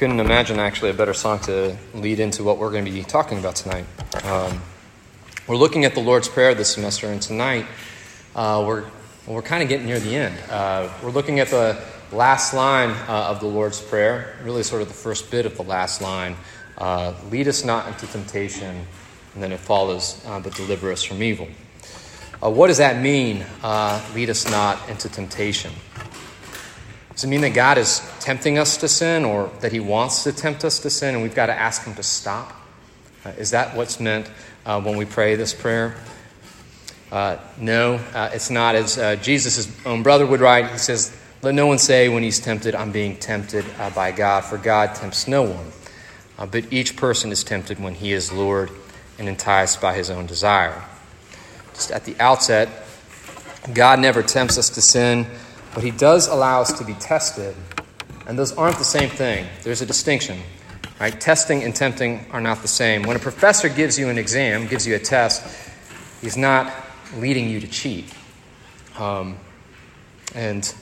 couldn't imagine actually a better song to lead into what we're going to be talking about tonight. Um, we're looking at the Lord's Prayer this semester, and tonight uh, we're, we're kind of getting near the end. Uh, we're looking at the last line uh, of the Lord's Prayer, really sort of the first bit of the last line uh, Lead us not into temptation, and then it follows, uh, but deliver us from evil. Uh, what does that mean, lead us not into temptation? Does it mean that God is tempting us to sin or that He wants to tempt us to sin and we've got to ask Him to stop? Uh, is that what's meant uh, when we pray this prayer? Uh, no, uh, it's not. As uh, Jesus' own brother would write, he says, Let no one say when he's tempted, I'm being tempted uh, by God, for God tempts no one. but each person is tempted when he is lured and enticed by his own desire. Just at the outset, God never tempts us to sin but he does allow us to be tested, and those aren't the same thing. There's a distinction. Right? Testing and tempting are not the same. When a professor gives you an exam, gives you a test, he's not leading you to cheat. Um, and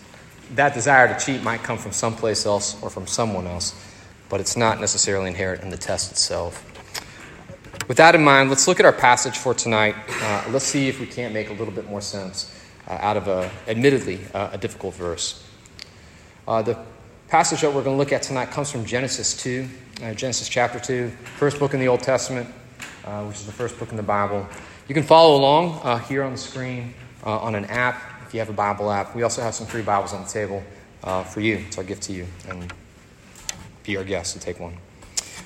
that desire to cheat might come from someplace else or from someone else, but it's not necessarily inherent in the test itself. With that in mind, let's look at our passage for tonight. Uh, let's see if we can't make a little bit more sense Uh, out of a, admittedly, uh, a difficult verse. Uh, the passage that we're going to look at tonight comes from Genesis 2, uh, Genesis chapter 2, first book in the Old Testament, uh, which is the first book in the Bible. You can follow along here on the screen on an app if you have a Bible app. We also have some free Bibles on the table for you, so I give to you and be our guest to take one.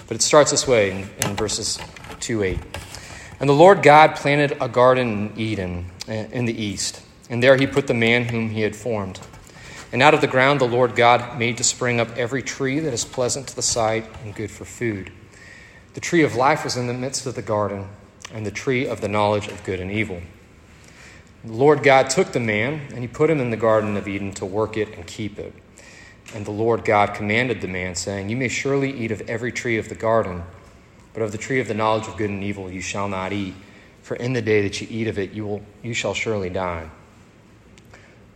But it starts this way in, in verses 2 8. And the Lord God planted a garden in Eden in the east and there he put the man whom he had formed. And out of the ground the Lord God made to spring up every tree that is pleasant to the sight and good for food. The tree of life was in the midst of the garden, and the tree of the knowledge of good and evil. The Lord God took the man, and he put him in the Garden of Eden to work it and keep it. And the Lord God commanded the man, saying, You may surely eat of every tree of the garden, but of the tree of the knowledge of good and evil you shall not eat, for in the day that you eat of it you, will, you shall surely die.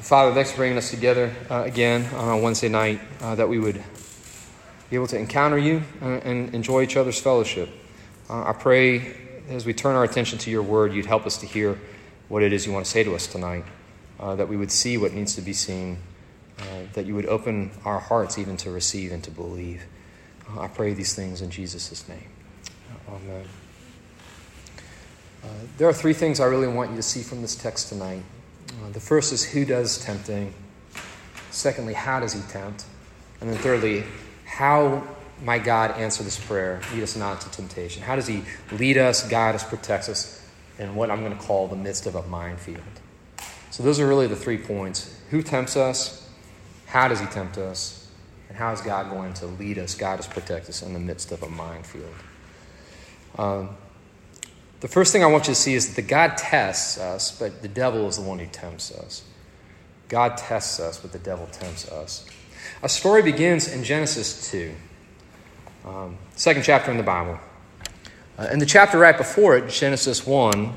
Father, thanks for bringing us together uh, again on a Wednesday night, uh, that we would be able to encounter you and, uh, enjoy each other's fellowship. Uh, I pray as we turn our attention to your word, you'd help us to hear what it is you want to say to us tonight, uh, that we would see what needs to be seen, uh, that you would open our hearts even to receive and to believe. I pray these things in Jesus' name. Amen. there are three things I really want you to see from this text tonight. Uh, the first is who does tempting. Secondly, how does he tempt? And then thirdly, how might God answer this prayer, lead us not to temptation? How does he lead us, guide us, protects us in what I'm going to call the midst of a minefield? So those are really the three points. Who tempts us? How does he tempt us? And how is God going to lead us, guide us, protect us in the midst of a minefield? Um, the first thing I want you to see is that the God tests us, but the devil is the one who tempts us. God tests us, but the devil tempts us. A story begins in Genesis 2, um, second chapter in the Bible. Uh, in the chapter right before it, Genesis 1,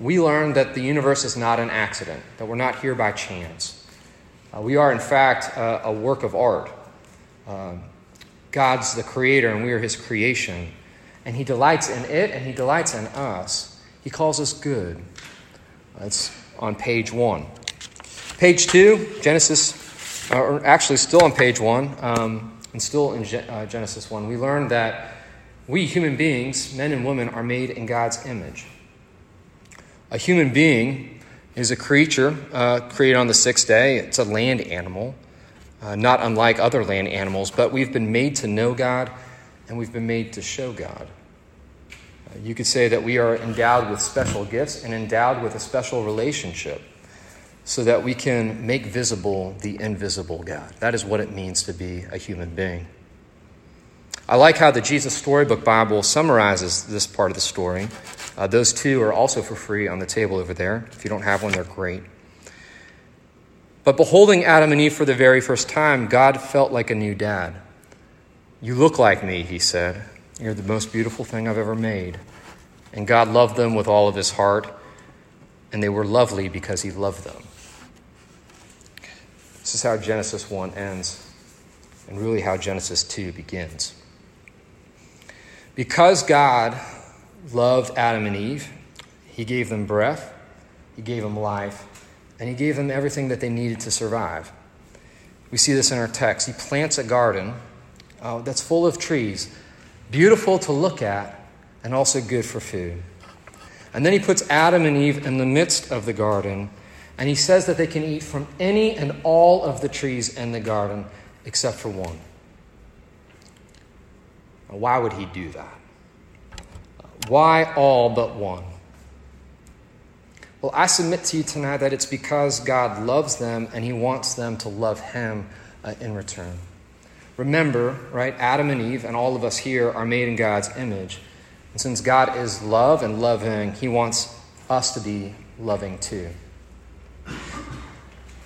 we learn that the universe is not an accident, that we're not here by chance. Uh, we are, in fact, uh, a work of art. Uh, God's the creator, and we are his creation and He delights in it, and He delights in us. He calls us good. That's on page one. Page two, Genesis, or actually still on page one, um, and still in uh, Genesis 1, we learn that we human beings, men and women, are made in God's image. A human being is a creature uh, created on the sixth day. It's a land animal, uh, not unlike other land animals, but we've been made to know God and we've been made to show God. Uh, you could say that we are endowed with special gifts and endowed with a special relationship so that we can make visible the invisible God. That is what it means to be a human being. I like how the Jesus Storybook Bible summarizes this part of the story. Uh, those two are also for free on the table over there. If you don't have one, they're great. But beholding Adam and Eve for the very first time, God felt like a new dad. You look like me, he said. You're the most beautiful thing I've ever made. And God loved them with all of his heart, and they were lovely because he loved them. This is how Genesis 1 ends, and really how Genesis 2 begins. Because God loved Adam and Eve, He gave them breath, He gave them life, and He gave them everything that they needed to survive. We see this in our text. He plants a garden uh, that's full of trees, beautiful to look at, and also good for food. And then He puts Adam and Eve in the midst of the garden, and He says that they can eat from any and all of the trees in the garden except for one. Why would he do that? Why all but one? Well, I submit to you tonight that it's because God loves them and he wants them to love him uh, in return. Remember, right, Adam and Eve and all of us here are made in God's image. And since God is love and loving, he wants us to be loving too.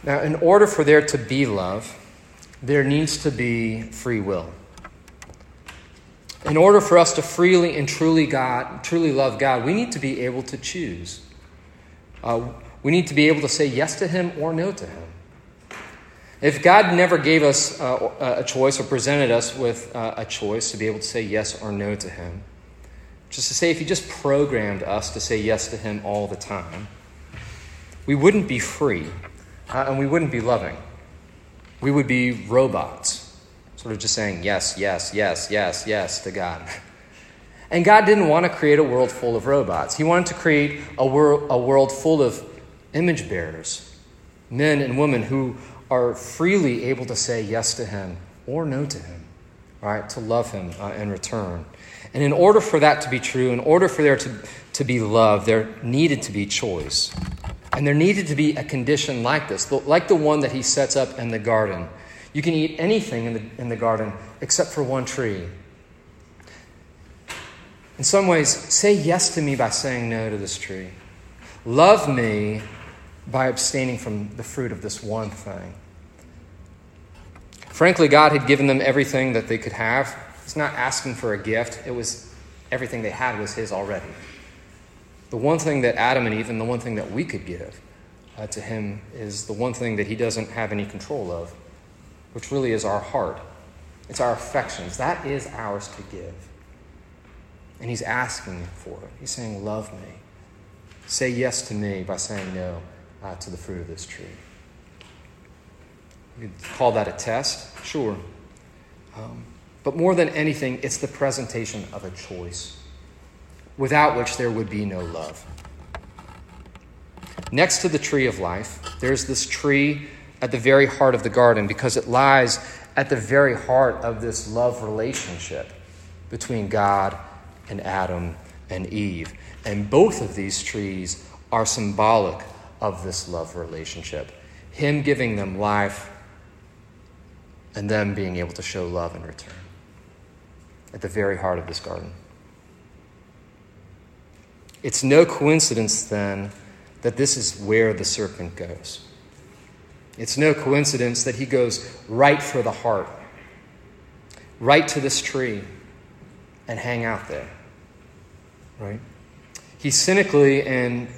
Now, in order for there to be love, there needs to be free will. In order for us to freely and truly God, truly love God, we need to be able to choose. Uh, we need to be able to say yes to Him or no to Him. If God never gave us uh, a choice or presented us with uh, a choice to be able to say yes or no to Him, just to say if He just programmed us to say yes to Him all the time, we wouldn't be free uh, and we wouldn't be loving. We would be robots sort of just saying yes, yes, yes, yes, yes to God. And God didn't want to create a world full of robots. He wanted to create a, wor- a world full of image bearers, men and women who are freely able to say yes to Him or no to Him, right? To love Him uh, in return. And in order for that to be true, in order for there to, to be love, there needed to be choice. And there needed to be a condition like this, like the one that He sets up in the garden you can eat anything in the, in the garden except for one tree. In some ways, say yes to me by saying no to this tree. Love me by abstaining from the fruit of this one thing. Frankly, God had given them everything that they could have. He's not asking for a gift, it was everything they had was His already. The one thing that Adam and Eve, and the one thing that we could give uh, to Him, is the one thing that He doesn't have any control of which really is our heart. It's our affections. That is ours to give. And he's asking for it. He's saying, Love me. Say yes to me by saying no uh, to the fruit of this tree. You could call that a test, sure. Um, but more than anything, it's the presentation of a choice, without which there would be no love. Next to the tree of life, there's this tree at the very heart of the garden because it lies at the very heart of this love relationship between God and Adam and Eve. And both of these trees are symbolic of this love relationship. Him giving them life and them being able to show love in return. At the very heart of this garden. It's no coincidence then that this is where the serpent goes. It's no coincidence that he goes right for the heart, right to this tree, and hang out there. Right? He cynically and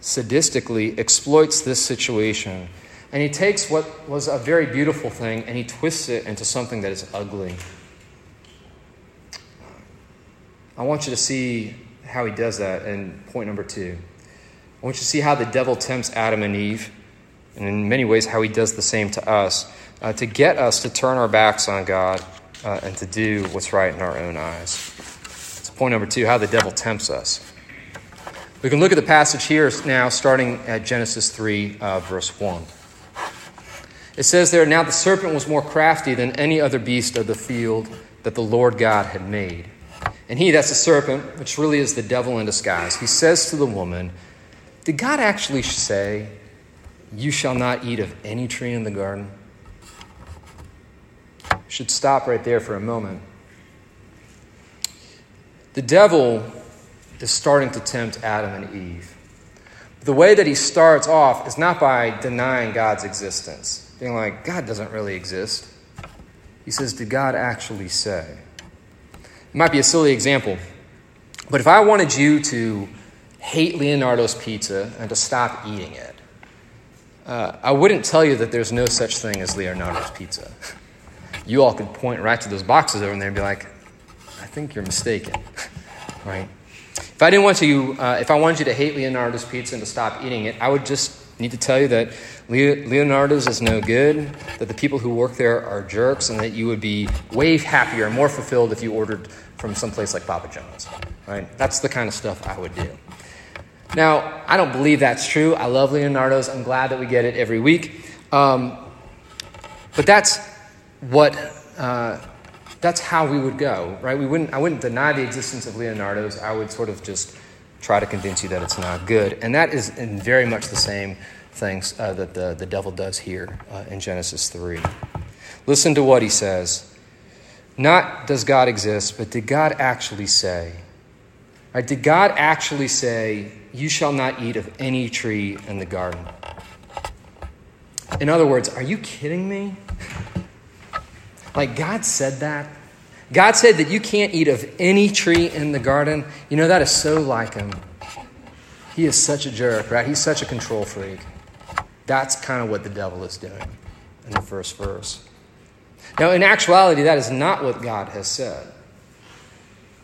sadistically exploits this situation. And he takes what was a very beautiful thing and he twists it into something that is ugly. I want you to see how he does that in point number two. I want you to see how the devil tempts Adam and Eve and in many ways, how he does the same to us, uh, to get us to turn our backs on God uh, and to do what's right in our own eyes. It's point number two how the devil tempts us. We can look at the passage here now, starting at Genesis 3, uh, verse 1. It says there, Now the serpent was more crafty than any other beast of the field that the Lord God had made. And he, that's the serpent, which really is the devil in disguise, he says to the woman, Did God actually say, You shall not eat of any tree in the garden? Should stop right there for a moment. The devil is starting to tempt Adam and Eve. The way that he starts off is not by denying God's existence, being like, God doesn't really exist. He says, Did God actually say? It might be a silly example, but if I wanted you to hate Leonardo's pizza and to stop eating it, uh, I wouldn't tell you that there's no such thing as Leonardo's pizza. You all could point right to those boxes over there and be like, I think you're mistaken, right? If I didn't want you, uh, if I wanted you to hate Leonardo's pizza and to stop eating it, I would just need to tell you that Leonardo's is no good, that the people who work there are jerks, and that you would be way happier and more fulfilled if you ordered from someplace like Papa John's. Right? That's the kind of stuff I would do. Now, I don't believe that's true. I love Leonardo's. I'm glad that we get it every week. Um, but that's what uh, that's how we would go, right? We wouldn't, I wouldn't deny the existence of Leonardo's. I would sort of just try to convince you that it's not good. And that is in very much the same things uh, that the, the devil does here uh, in Genesis 3. Listen to what he says. Not does God exist, but did God actually say? Right, did God actually say, You shall not eat of any tree in the garden? In other words, are you kidding me? Like, God said that. God said that you can't eat of any tree in the garden. You know, that is so like him. He is such a jerk, right? He's such a control freak. That's kind of what the devil is doing in the first verse. Now, in actuality, that is not what God has said.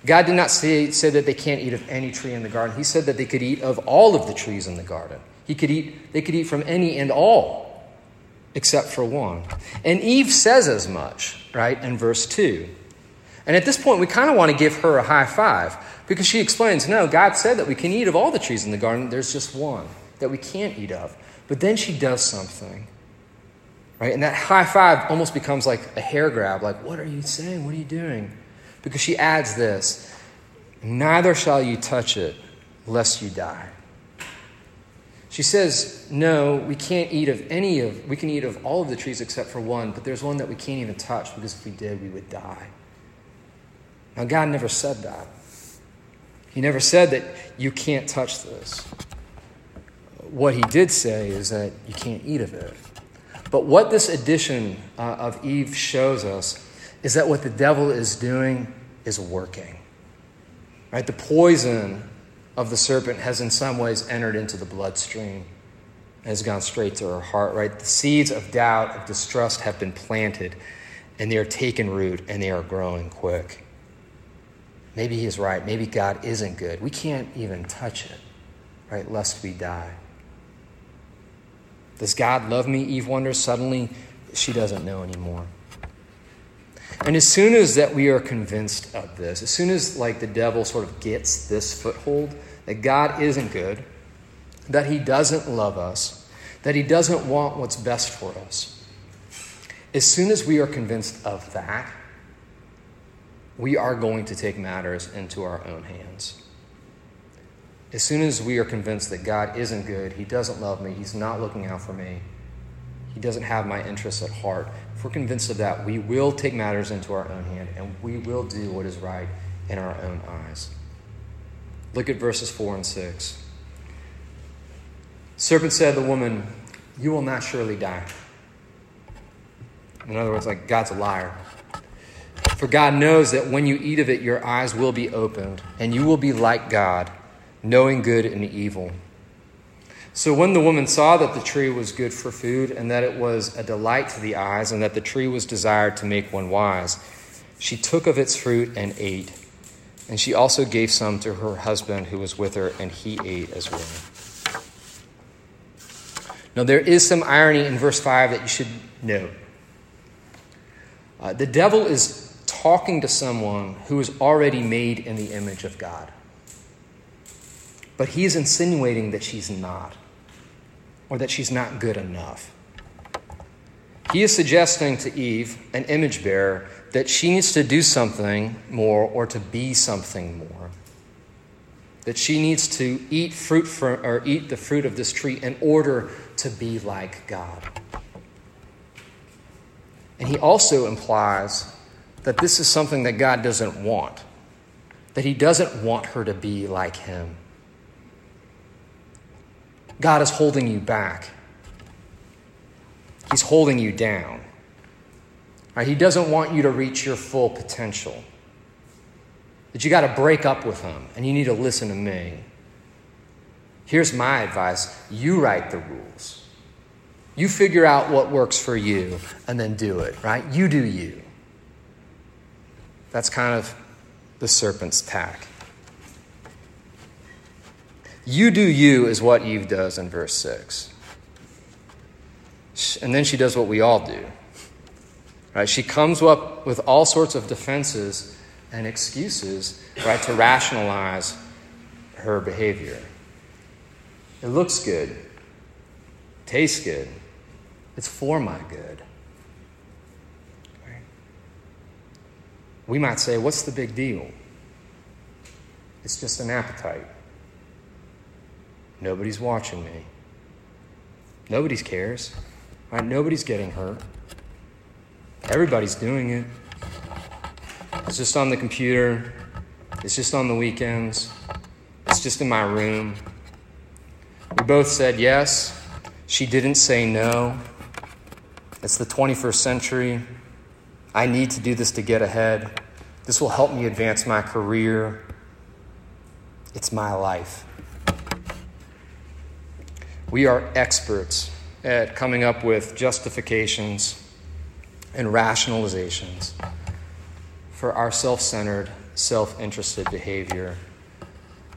God did not say, say that they can't eat of any tree in the garden. He said that they could eat of all of the trees in the garden. He could eat, they could eat from any and all except for one. And Eve says as much, right, in verse 2. And at this point, we kind of want to give her a high five because she explains no, God said that we can eat of all the trees in the garden, there's just one that we can't eat of. But then she does something, right? And that high five almost becomes like a hair grab like, what are you saying? What are you doing? Because she adds this neither shall you touch it, lest you die. She says, No, we can't eat of any of, we can eat of all of the trees except for one, but there's one that we can't even touch because if we did, we would die. Now, God never said that. He never said that you can't touch this. What He did say is that you can't eat of it. But what this addition uh, of Eve shows us is that what the devil is doing is working. Right? The poison of the serpent has in some ways entered into the bloodstream, has gone straight to her heart, right? The seeds of doubt, of distrust have been planted, and they are taking root and they are growing quick. Maybe he is right. Maybe God isn't good. We can't even touch it, right? Lest we die. Does God love me? Eve wonders. Suddenly, she doesn't know anymore. And as soon as that we are convinced of this, as soon as like the devil sort of gets this foothold that God isn't good, that he doesn't love us, that he doesn't want what's best for us. As soon as we are convinced of that, we are going to take matters into our own hands. As soon as we are convinced that God isn't good, He doesn't love me, He's not looking out for me, He doesn't have my interests at heart, if we're convinced of that, we will take matters into our own hand and we will do what is right in our own eyes. Look at verses 4 and 6. Serpent said to the woman, You will not surely die. In other words, like God's a liar. For God knows that when you eat of it, your eyes will be opened, and you will be like God, knowing good and evil. So when the woman saw that the tree was good for food, and that it was a delight to the eyes, and that the tree was desired to make one wise, she took of its fruit and ate. And she also gave some to her husband who was with her, and he ate as well. Now, there is some irony in verse 5 that you should know. Uh, the devil is talking to someone who is already made in the image of God. but he's insinuating that she's not, or that she's not good enough. He is suggesting to Eve, an image bearer, that she needs to do something more or to be something more. That she needs to eat fruit or eat the fruit of this tree in order to be like God. And he also implies that this is something that God doesn't want, that he doesn't want her to be like him. God is holding you back. He's holding you down. Right? He doesn't want you to reach your full potential. That you got to break up with him and you need to listen to me. Here's my advice you write the rules. You figure out what works for you and then do it, right? You do you. That's kind of the serpent's tack. You do you is what Eve does in verse 6. And then she does what we all do. Right? She comes up with all sorts of defenses and excuses, right, to rationalize her behavior. It looks good, tastes good, it's for my good. Right? We might say, What's the big deal? It's just an appetite. Nobody's watching me. Nobody cares. Right? Nobody's getting hurt. Everybody's doing it. It's just on the computer. It's just on the weekends. It's just in my room. We both said yes. She didn't say no. It's the 21st century. I need to do this to get ahead. This will help me advance my career. It's my life. We are experts at coming up with justifications and rationalizations for our self centered, self interested behavior.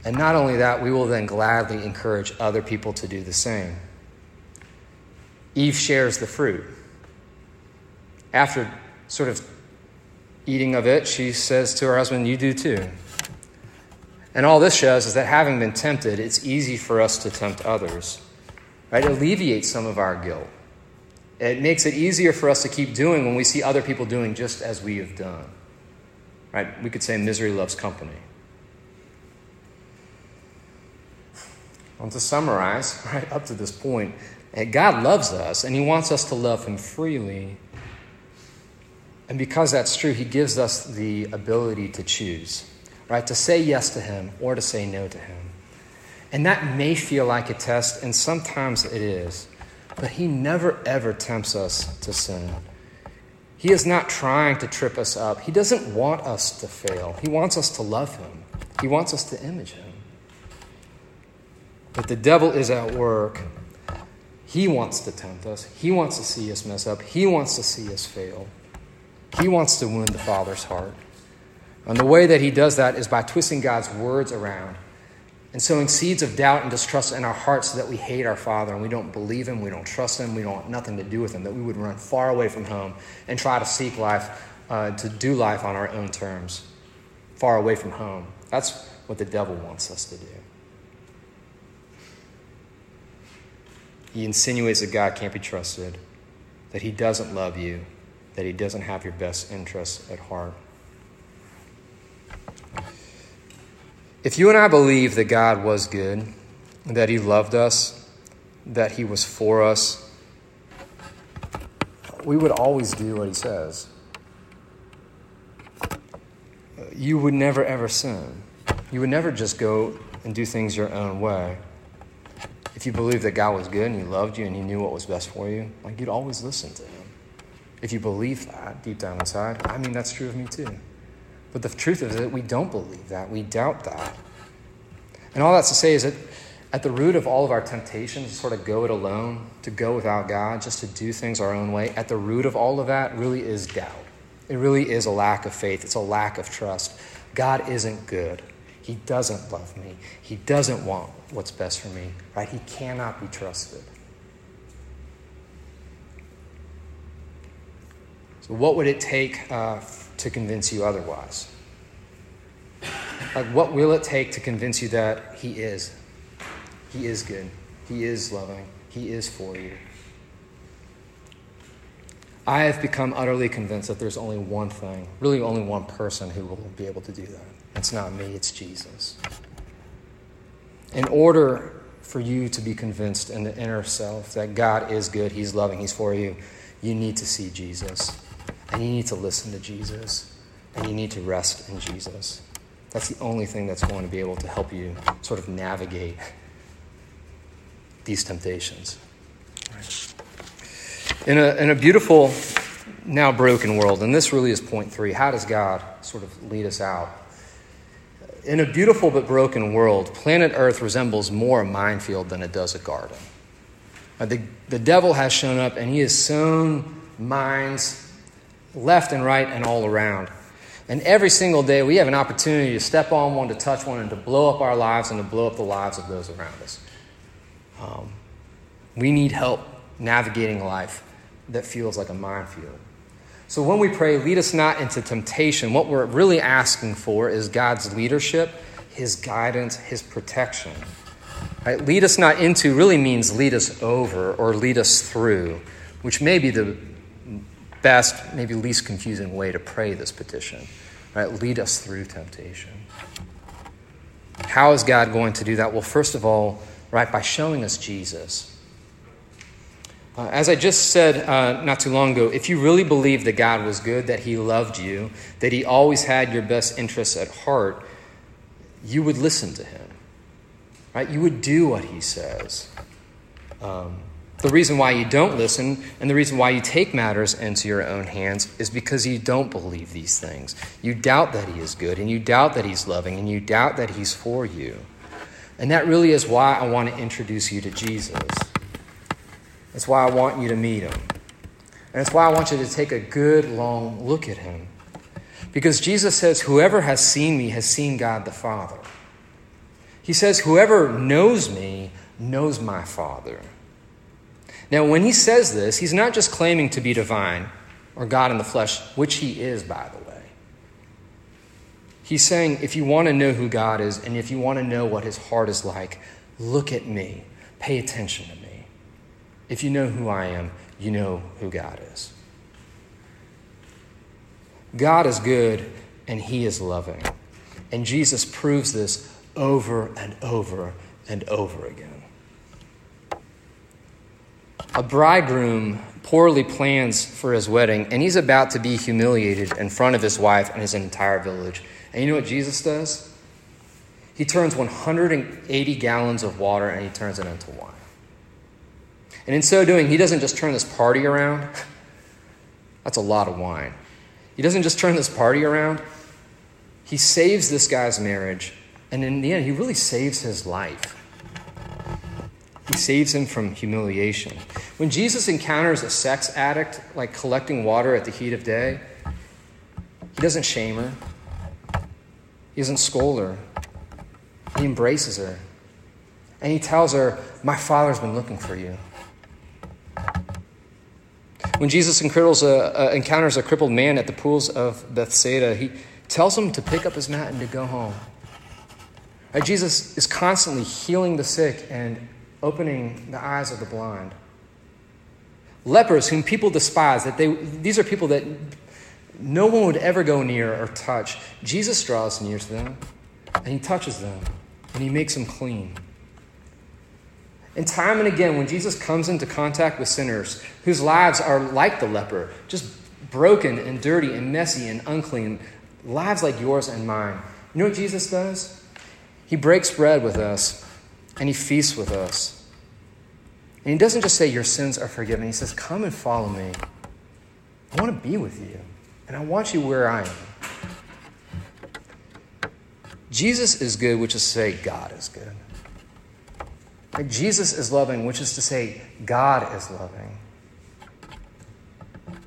And not only that, we will then gladly encourage other people to do the same. Eve shares the fruit. After sort of eating of it, she says to her husband, You do too. And all this shows is that having been tempted, it's easy for us to tempt others. Right? It alleviates some of our guilt. It makes it easier for us to keep doing when we see other people doing just as we have done. Right? We could say misery loves company. Well, to summarize, right up to this point, eh, God loves us and He wants us to love Him freely. And because that's true, He gives us the ability to choose, right? To say yes to Him or to say no to Him. And that may feel like a test, and sometimes it is. But he never ever tempts us to sin. He is not trying to trip us up. He doesn't want us to fail. He wants us to love him, he wants us to image him. But the devil is at work. He wants to tempt us. He wants to see us mess up. He wants to see us fail. He wants to wound the Father's heart. And the way that he does that is by twisting God's words around and sowing seeds of doubt and distrust in our hearts so that we hate our Father and we don't believe Him, we don't trust Him, we don't want nothing to do with Him, that we would run far away from home and try to seek life, uh, to do life on our own terms, far away from home. That's what the devil wants us to do. He insinuates that God can't be trusted, that He doesn't love you, that He doesn't have your best interests at heart. If you and I believe that God was good, that He loved us, that He was for us, we would always do what He says. You would never ever sin. You would never just go and do things your own way. If you believe that God was good and He loved you and He knew what was best for you, like you'd always listen to Him. If you believe that deep down inside, I mean, that's true of me too. But the truth is that we don't believe that. We doubt that. And all that's to say is that at the root of all of our temptations to sort of go it alone, to go without God, just to do things our own way, at the root of all of that really is doubt. It really is a lack of faith, it's a lack of trust. God isn't good. He doesn't love me. He doesn't want what's best for me, right? He cannot be trusted. So, what would it take uh, to convince you otherwise? Like, what will it take to convince you that He is He is good. He is loving. He is for you. I have become utterly convinced that there's only one thing, really only one person who will be able to do that. It's not me, it's Jesus. In order for you to be convinced in the inner self that God is good, He's loving, He's for you, you need to see Jesus. And you need to listen to Jesus. And you need to rest in Jesus. That's the only thing that's going to be able to help you sort of navigate these temptations. In a, in a beautiful, now broken world, and this really is point three how does God sort of lead us out? In a beautiful but broken world, planet Earth resembles more a minefield than it does a garden. The, the devil has shown up and he has sown mines left and right and all around. And every single day we have an opportunity to step on one, to touch one, and to blow up our lives and to blow up the lives of those around us. Um, we need help navigating life that feels like a minefield. So when we pray, lead us not into temptation, what we're really asking for is God's leadership, His guidance, His protection. Right? Lead us not into really means lead us over or lead us through, which may be the best, maybe least confusing way to pray this petition. Right? Lead us through temptation. How is God going to do that? Well, first of all, right, by showing us Jesus. Uh, as I just said uh, not too long ago, if you really believe that God was good, that He loved you, that He always had your best interests at heart, you would listen to Him. Right? You would do what He says. Um, the reason why you don't listen and the reason why you take matters into your own hands is because you don't believe these things. You doubt that He is good, and you doubt that He's loving, and you doubt that He's for you. And that really is why I want to introduce you to Jesus. That's why I want you to meet him. And that's why I want you to take a good, long look at him. Because Jesus says, Whoever has seen me has seen God the Father. He says, Whoever knows me knows my Father. Now, when he says this, he's not just claiming to be divine or God in the flesh, which he is, by the way. He's saying, if you want to know who God is and if you want to know what his heart is like, look at me, pay attention to me. If you know who I am, you know who God is. God is good and He is loving. And Jesus proves this over and over and over again. A bridegroom poorly plans for his wedding, and he's about to be humiliated in front of his wife and his entire village. And you know what Jesus does? He turns 180 gallons of water and he turns it into wine. And in so doing, he doesn't just turn this party around. That's a lot of wine. He doesn't just turn this party around, he saves this guy's marriage. And in the end, he really saves his life. Saves him from humiliation. When Jesus encounters a sex addict, like collecting water at the heat of day, he doesn't shame her, he doesn't scold her, he embraces her. And he tells her, My father's been looking for you. When Jesus encounters a, crippled man at the pools of Bethsaida, he tells him to pick up his mat and to go home. Jesus is constantly healing the sick and opening the eyes of the blind. Lepers, whom people despise, that they, these are people that no one would ever go near or touch. Jesus draws near to them, and he touches them, and he makes them clean. And time and again, when Jesus comes into contact with sinners whose lives are like the leper, just broken and dirty and messy and unclean, lives like yours and mine, you know what Jesus does? He breaks bread with us and he feasts with us. And he doesn't just say, Your sins are forgiven. He says, Come and follow me. I want to be with you, and I want you where I am. Jesus is good, which is to say, God is good. Jesus is loving, which is to say, God is loving.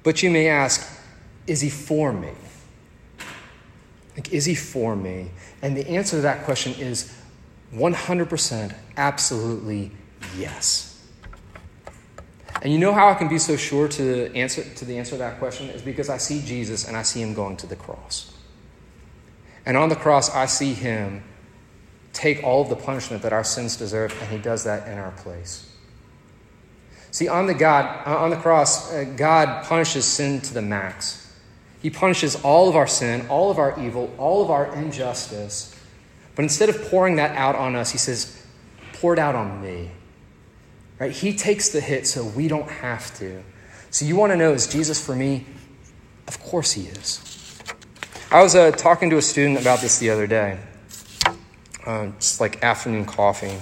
But you may ask, is he for me? Like, is he for me? And the answer to that question is 100% absolutely yes. And you know how I can be so sure to answer to the answer to that question is because I see Jesus and I see him going to the cross. And on the cross I see him take all of the punishment that our sins deserve, and he does that in our place. See, on the, God, uh, on the cross, uh, God punishes sin to the max. He punishes all of our sin, all of our evil, all of our injustice. But instead of pouring that out on us, he says, pour it out on me. Right? He takes the hit so we don't have to. So you want to know, is Jesus for me? Of course he is. I was uh, talking to a student about this the other day, uh, just like afternoon coffee.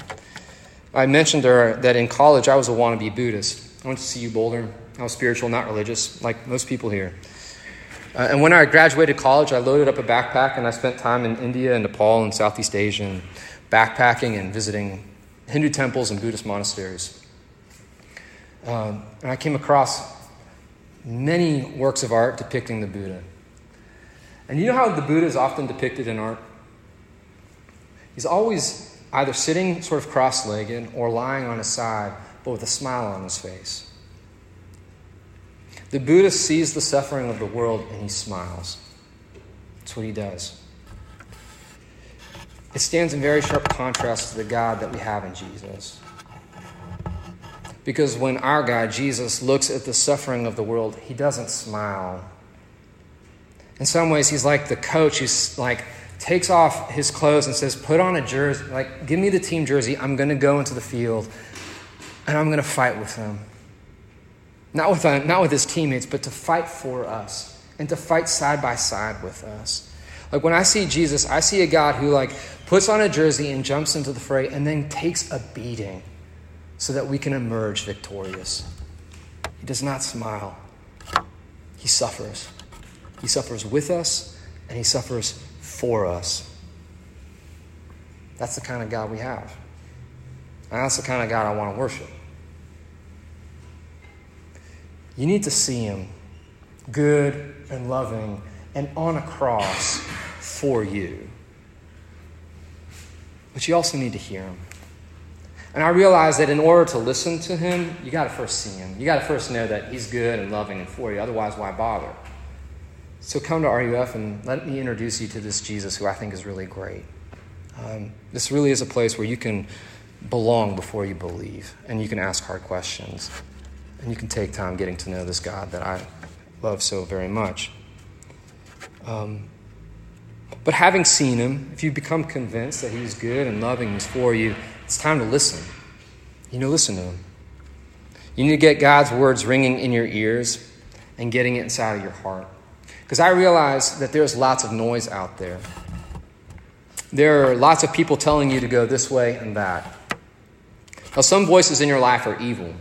I mentioned to her that in college I was a wannabe Buddhist. I went to CU Boulder. I was spiritual, not religious, like most people here. Uh, and when I graduated college, I loaded up a backpack and I spent time in India and Nepal and Southeast Asia and backpacking and visiting Hindu temples and Buddhist monasteries. Um, and I came across many works of art depicting the Buddha. And you know how the Buddha is often depicted in art? He's always either sitting sort of cross legged or lying on his side, but with a smile on his face. The Buddha sees the suffering of the world and he smiles. That's what he does. It stands in very sharp contrast to the God that we have in Jesus. Because when our God, Jesus, looks at the suffering of the world, he doesn't smile. In some ways, he's like the coach who's like, takes off his clothes and says, Put on a jersey, like, give me the team jersey. I'm going to go into the field and I'm going to fight with them. Not with, uh, not with his teammates, but to fight for us and to fight side by side with us. Like when I see Jesus, I see a God who like puts on a jersey and jumps into the fray and then takes a beating so that we can emerge victorious. He does not smile. He suffers. He suffers with us and he suffers for us. That's the kind of God we have. And that's the kind of God I want to worship. You need to see him good and loving and on a cross for you. But you also need to hear him. And I realized that in order to listen to him, you got to first see him. You got to first know that he's good and loving and for you. Otherwise, why bother? So come to RUF and let me introduce you to this Jesus who I think is really great. Um, this really is a place where you can belong before you believe and you can ask hard questions. And you can take time getting to know this God that I love so very much. Um, but having seen him, if you become convinced that he's good and loving, he's for you, it's time to listen. You know, listen to him. You need to get God's words ringing in your ears and getting it inside of your heart. Because I realize that there's lots of noise out there. There are lots of people telling you to go this way and that. Now, some voices in your life are evil.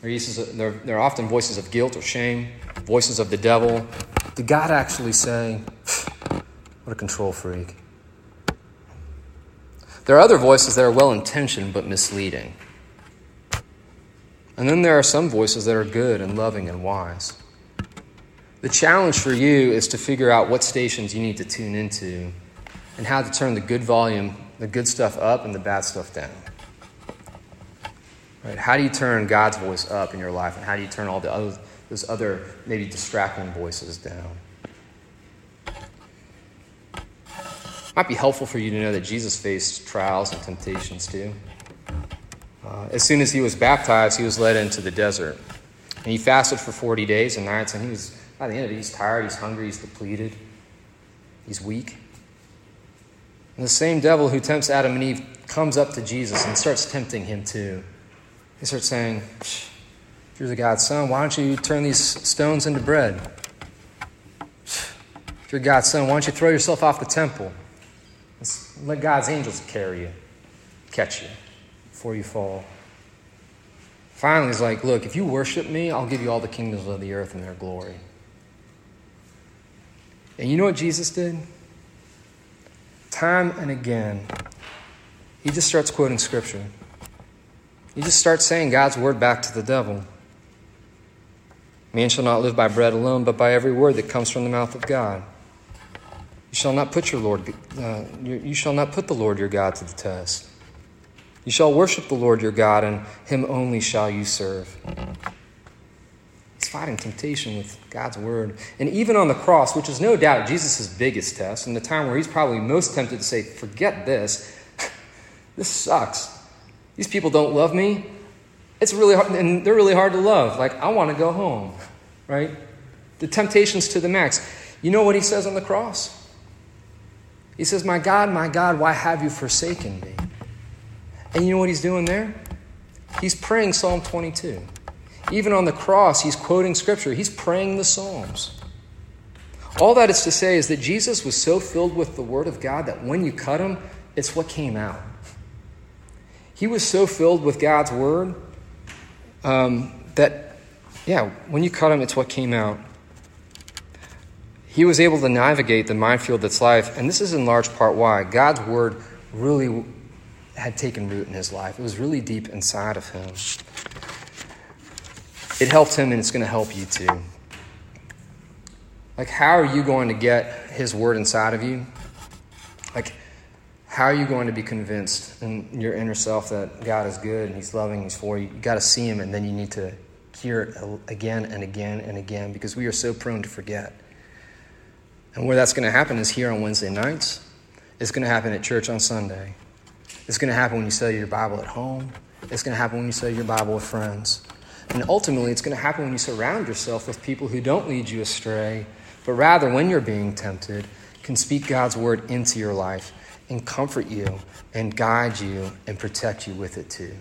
They're, often voices of guilt or shame, voices of the devil. Did God actually say, what a control freak? There are other voices that are well intentioned but misleading. And then there are some voices that are good and loving and wise. The challenge for you is to figure out what stations you need to tune into and how to turn the good volume, the good stuff up, and the bad stuff down. Right? How do you turn God's voice up in your life, and how do you turn all the other, those other maybe distracting voices down? Might be helpful for you to know that Jesus faced trials and temptations too. Uh, as soon as he was baptized, he was led into the desert. And he fasted for 40 days and nights, and he was, by the end of it, he's tired, he's hungry, he's depleted, he's weak. And the same devil who tempts Adam and Eve comes up to Jesus and starts tempting him too. He starts saying, If you're the God's son, why don't you turn these stones into bread? If you're God's son, why don't you throw yourself off the temple? Let God's angels carry you, catch you before you fall. Finally, he's like, Look, if you worship me, I'll give you all the kingdoms of the earth and their glory. And you know what Jesus did? Time and again, he just starts quoting scripture. He just starts saying God's word back to the devil. Man shall not live by bread alone, but by every word that comes from the mouth of God. You shall not put your Lord, uh, you shall not put the Lord your God to the test. You shall worship the Lord your God, and him only shall you serve. He's fighting temptation with God's word. And even on the cross, which is no doubt Jesus' biggest test, and the time where he's probably most tempted to say, Forget this, This sucks. These people don't love me. It's really hard, and they're really hard to love. Like, I want to go home, right? The temptation's to the max. You know what he says on the cross? He says, My God, my God, why have you forsaken me? And you know what he's doing there? He's praying Psalm 22. Even on the cross, he's quoting scripture, he's praying the Psalms. All that is to say is that Jesus was so filled with the Word of God that when you cut him, it's what came out. He was so filled with God's Word um, that, yeah, when you cut him, it's what came out. He was able to navigate the minefield that's life, and this is in large part why God's Word really had taken root in his life. It was really deep inside of him. It helped him, and it's going to help you too. Like, how are you going to get His Word inside of you? Like, how are you going to be convinced in your inner self that God is good and He's loving, He's for you? You got to see Him, and then you need to hear it again and again and again because we are so prone to forget. And where that's going to happen is here on Wednesday nights. It's going to happen at church on Sunday. It's going to happen when you study your Bible at home. It's going to happen when you study your Bible with friends. And ultimately, it's going to happen when you surround yourself with people who don't lead you astray but rather, when you're being tempted, can speak God's word into your life and comfort you and guide you and protect you with it too.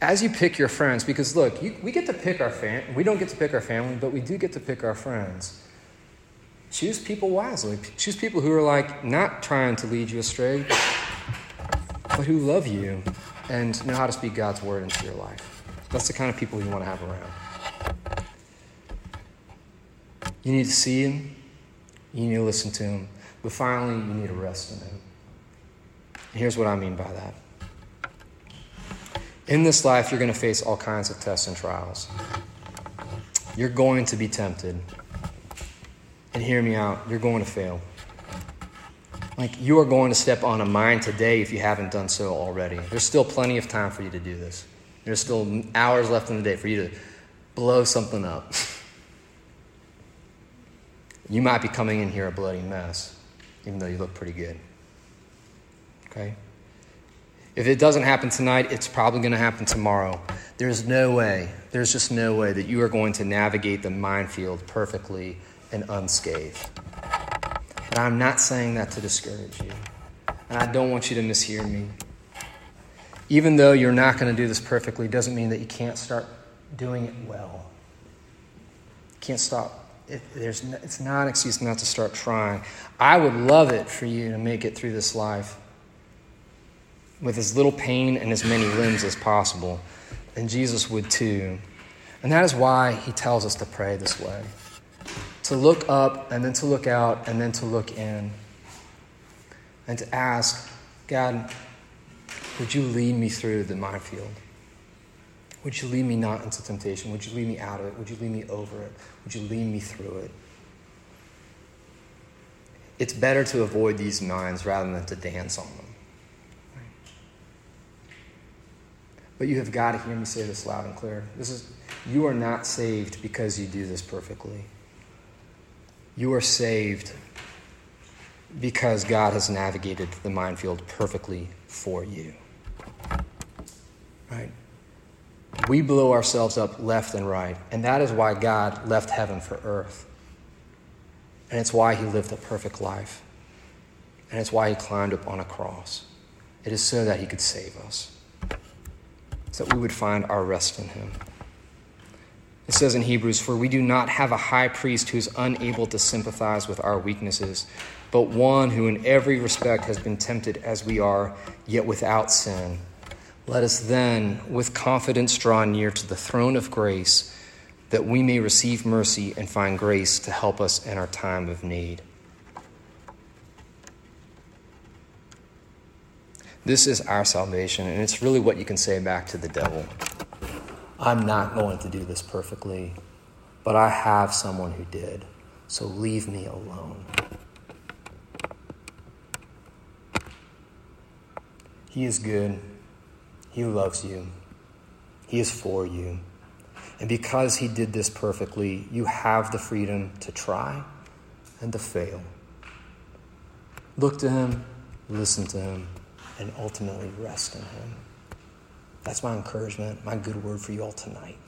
As you pick your friends, because look, you, we get to pick our we don't get to pick our family, but we do get to pick our friends. Choose people wisely. Choose people who are like not trying to lead you astray, but who love you and know how to speak God's word into your life. That's the kind of people you want to have around. You need to see Him, you need to listen to Him, but finally, you need to rest in Him. And here's what I mean by that. In this life, you're going to face all kinds of tests and trials. You're going to be tempted. And hear me out, you're going to fail. Like, you are going to step on a mine today if you haven't done so already. There's still plenty of time for you to do this. There's still hours left in the day for you to blow something up. You might be coming in here a bloody mess, even though you look pretty good. Okay? If it doesn't happen tonight, it's probably going to happen tomorrow. There's no way, there's just no way that you are going to navigate the minefield perfectly and unscathed. And I'm not saying that to discourage you. And I don't want you to mishear me. Even though you're not going to do this perfectly, doesn't mean that you can't start doing it well. You can't stop it, there's, it's not an excuse not to start trying. I would love it for you to make it through this life with as little pain and as many limbs as possible. And Jesus would too. And that is why he tells us to pray this way to look up and then to look out and then to look in. And to ask, God, would you lead me through the minefield? Would you lead me not into temptation? Would you lead me out of it? Would you lead me over it? Would you lead me through it? It's better to avoid these mines rather than to dance on them. But you have got to hear me say this loud and clear. This is you are not saved because you do this perfectly. You are saved because God has navigated the minefield perfectly for you. Right? We blow ourselves up left and right. And that is why God left heaven for earth. And it's why he lived a perfect life. And it's why he climbed up on a cross. It is so that he could save us, so that we would find our rest in him. It says in Hebrews, For we do not have a high priest who is unable to sympathize with our weaknesses, but one who in every respect has been tempted as we are, yet without sin. Let us then, with confidence, draw near to the throne of grace that we may receive mercy and find grace to help us in our time of need. This is our salvation, and it's really what you can say back to the devil. I'm not going to do this perfectly, but I have someone who did, so leave me alone. He is good. He loves you. He is for you. And because He did this perfectly, you have the freedom to try and to fail. Look to Him, listen to Him, and ultimately rest in Him. That's my encouragement, my good word for you all tonight.